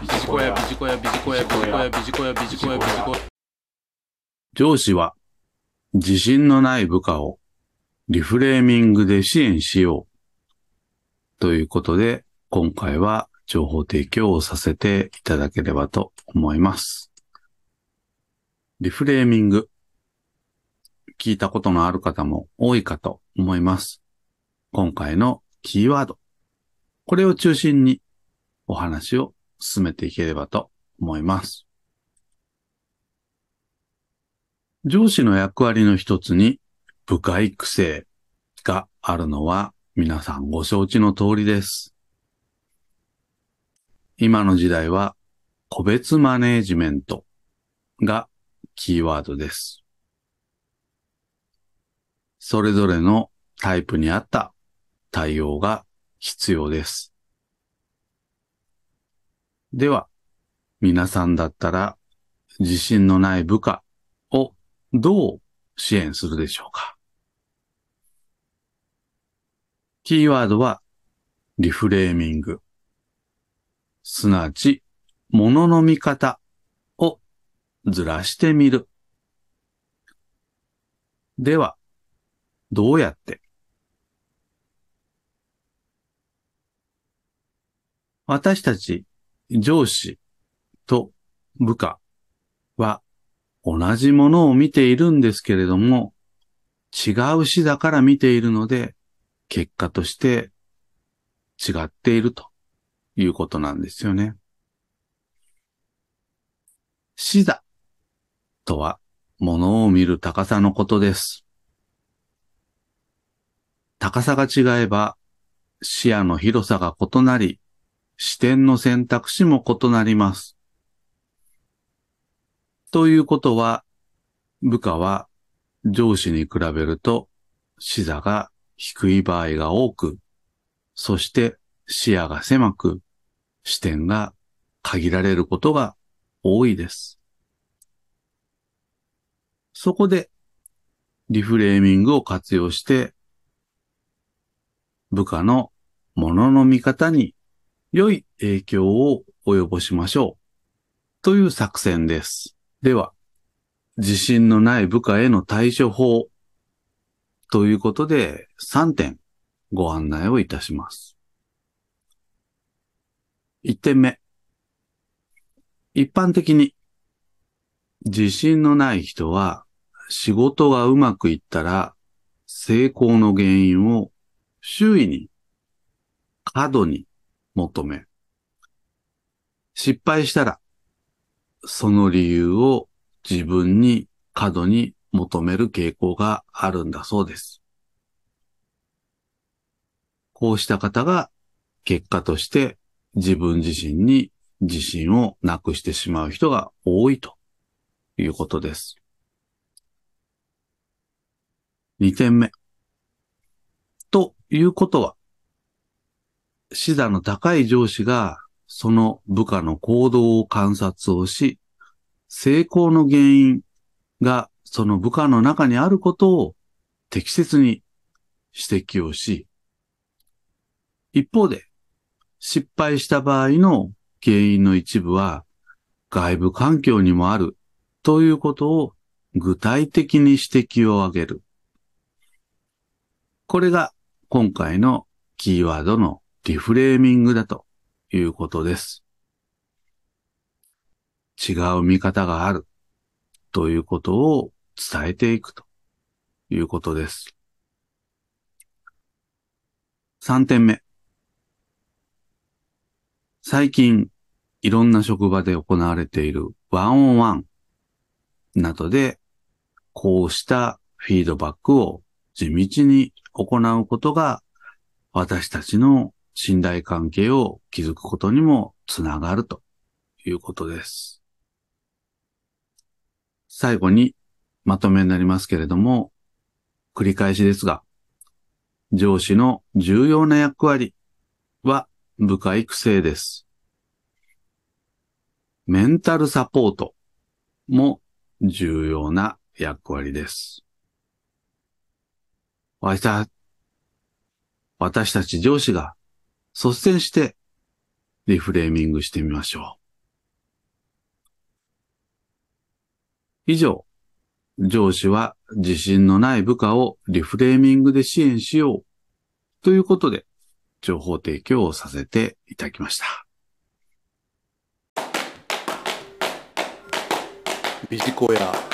ビジコヤビジコヤビジコヤビジコヤビジコヤビジコヤビジコヤ上司は自信のない部下をリフレーミングで支援しよう。ということで、今回は情報提供をさせていただければと思います。リフレーミング。聞いたことのある方も多いかと思います。今回のキーワード。これを中心にお話を進めていければと思います。上司の役割の一つに部下育成があるのは皆さんご承知の通りです。今の時代は個別マネージメントがキーワードです。それぞれのタイプに合った対応が必要です。では、皆さんだったら自信のない部下をどう支援するでしょうか？キーワードはリフレーミング。すなわち、物の見方をずらしてみる。では、どうやって？私たち上司と部下は同じものを見ているんですけれども、違う視座から見ているので、結果として違っているということなんですよね。視座とは、ものを見る高さのことです。高さが違えば、視野の広さが異なり、視点の選択肢も異なります。ということは、部下は上司に比べると視座が低い場合が多く、そして視野が狭く、視点が限られることが多いです。そこで、リフレーミングを活用して、部下のものの見方に良い影響を及ぼしましょう。という作戦です。では、自信のない部下への対処法ということで3点ご案内をいたします。1点目。一般的に自信のない人は仕事がうまくいったら成功の原因を周囲に過度に求め、失敗したらその理由を自分に過度に求める傾向があるんだそうです。こうした方が結果として自分自身に自信をなくしてしまう人が多いということです。二点目。ということは、視座の高い上司がその部下の行動を観察をし、成功の原因がその部下の中にあることを適切に指摘をし、一方で失敗した場合の原因の一部は外部環境にもあるということを具体的に指摘を挙げる。これが今回のキーワードのリフレーミングだということです。違う見方があるということを伝えていくということです。3点目。最近いろんな職場で行われているワンオンワンなどでこうしたフィードバックを地道に行うことが私たちの信頼関係を築くことにもつながるということです。最後にまとめになりますけれども、繰り返しですが、上司の重要な役割は部下育成です。メンタルサポートも重要な役割です。私た私たち上司が率先してリフレーミングしてみましょう。以上、上司は自信のない部下をリフレーミングで支援しようということで情報提供をさせていただきました。ビジコヤ